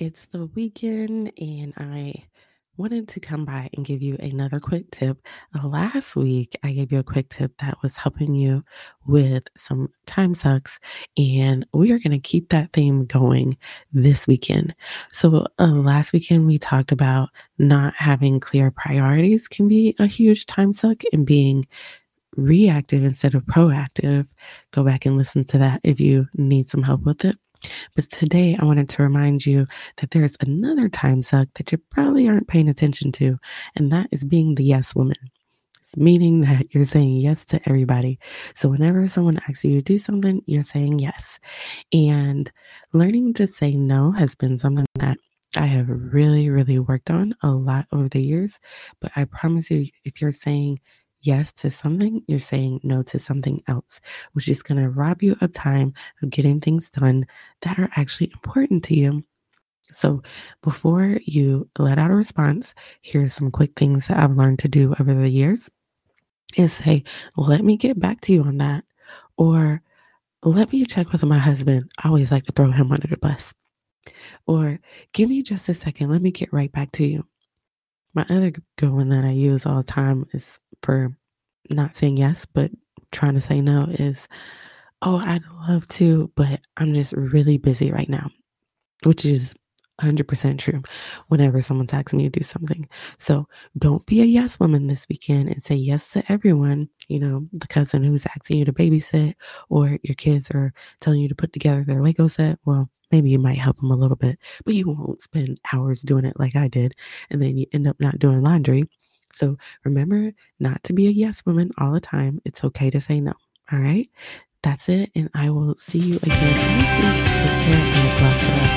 It's the weekend, and I wanted to come by and give you another quick tip. Uh, Last week, I gave you a quick tip that was helping you with some time sucks, and we are going to keep that theme going this weekend. So, uh, last weekend, we talked about not having clear priorities can be a huge time suck and being reactive instead of proactive. Go back and listen to that if you need some help with it. But today I wanted to remind you that there's another time suck that you probably aren't paying attention to, and that is being the yes woman. It's meaning that you're saying yes to everybody. So whenever someone asks you to do something, you're saying yes. And learning to say no has been something that I have really, really worked on a lot over the years. But I promise you, if you're saying yes to something, you're saying no to something else, which is going to rob you of time of getting things done that are actually important to you. So, before you let out a response, here's some quick things that I've learned to do over the years is say, let me get back to you on that. Or let me check with my husband. I always like to throw him under the bus. Or give me just a second. Let me get right back to you. My other good one that I use all the time is for not saying yes, but trying to say no is, oh, I'd love to, but I'm just really busy right now, which is 100% true whenever someone's asking me to do something. So don't be a yes woman this weekend and say yes to everyone. You know, the cousin who's asking you to babysit, or your kids are telling you to put together their Lego set. Well, maybe you might help them a little bit, but you won't spend hours doing it like I did. And then you end up not doing laundry. So remember not to be a yes woman all the time. It's okay to say no. All right. That's it. And I will see you again next week. Take care and.